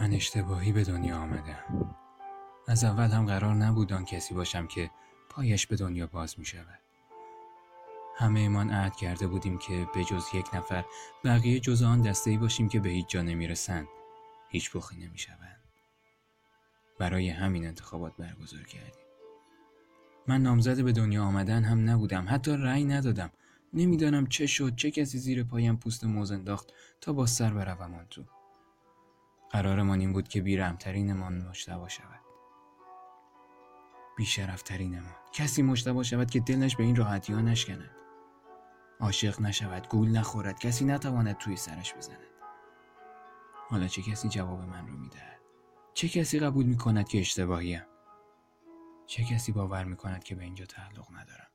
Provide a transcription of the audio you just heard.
من اشتباهی به دنیا آمدم. از اول هم قرار نبود آن کسی باشم که پایش به دنیا باز می شود. همه ایمان عهد کرده بودیم که به جز یک نفر بقیه جز آن دسته ای باشیم که به هیچ جا نمی رسند هیچ بخی نمی شوند برای همین انتخابات برگزار کردیم. من نامزد به دنیا آمدن هم نبودم. حتی رأی ندادم. نمی‌دانم چه شد چه کسی زیر پایم پوست موز انداخت تا با سر بروم آن تو. قرارمان این بود که بیرمترینمان مجتبا شود. بیشرفترینمان. کسی مجتبا شود که دلش به این راحتی ها نشکند. عاشق نشود گول نخورد کسی نتواند توی سرش بزند. حالا چه کسی جواب من رو می‌دهد؟ چه کسی قبول می‌کند که اشتباهیم؟ چه کسی باور می‌کند که به اینجا تعلق ندارم؟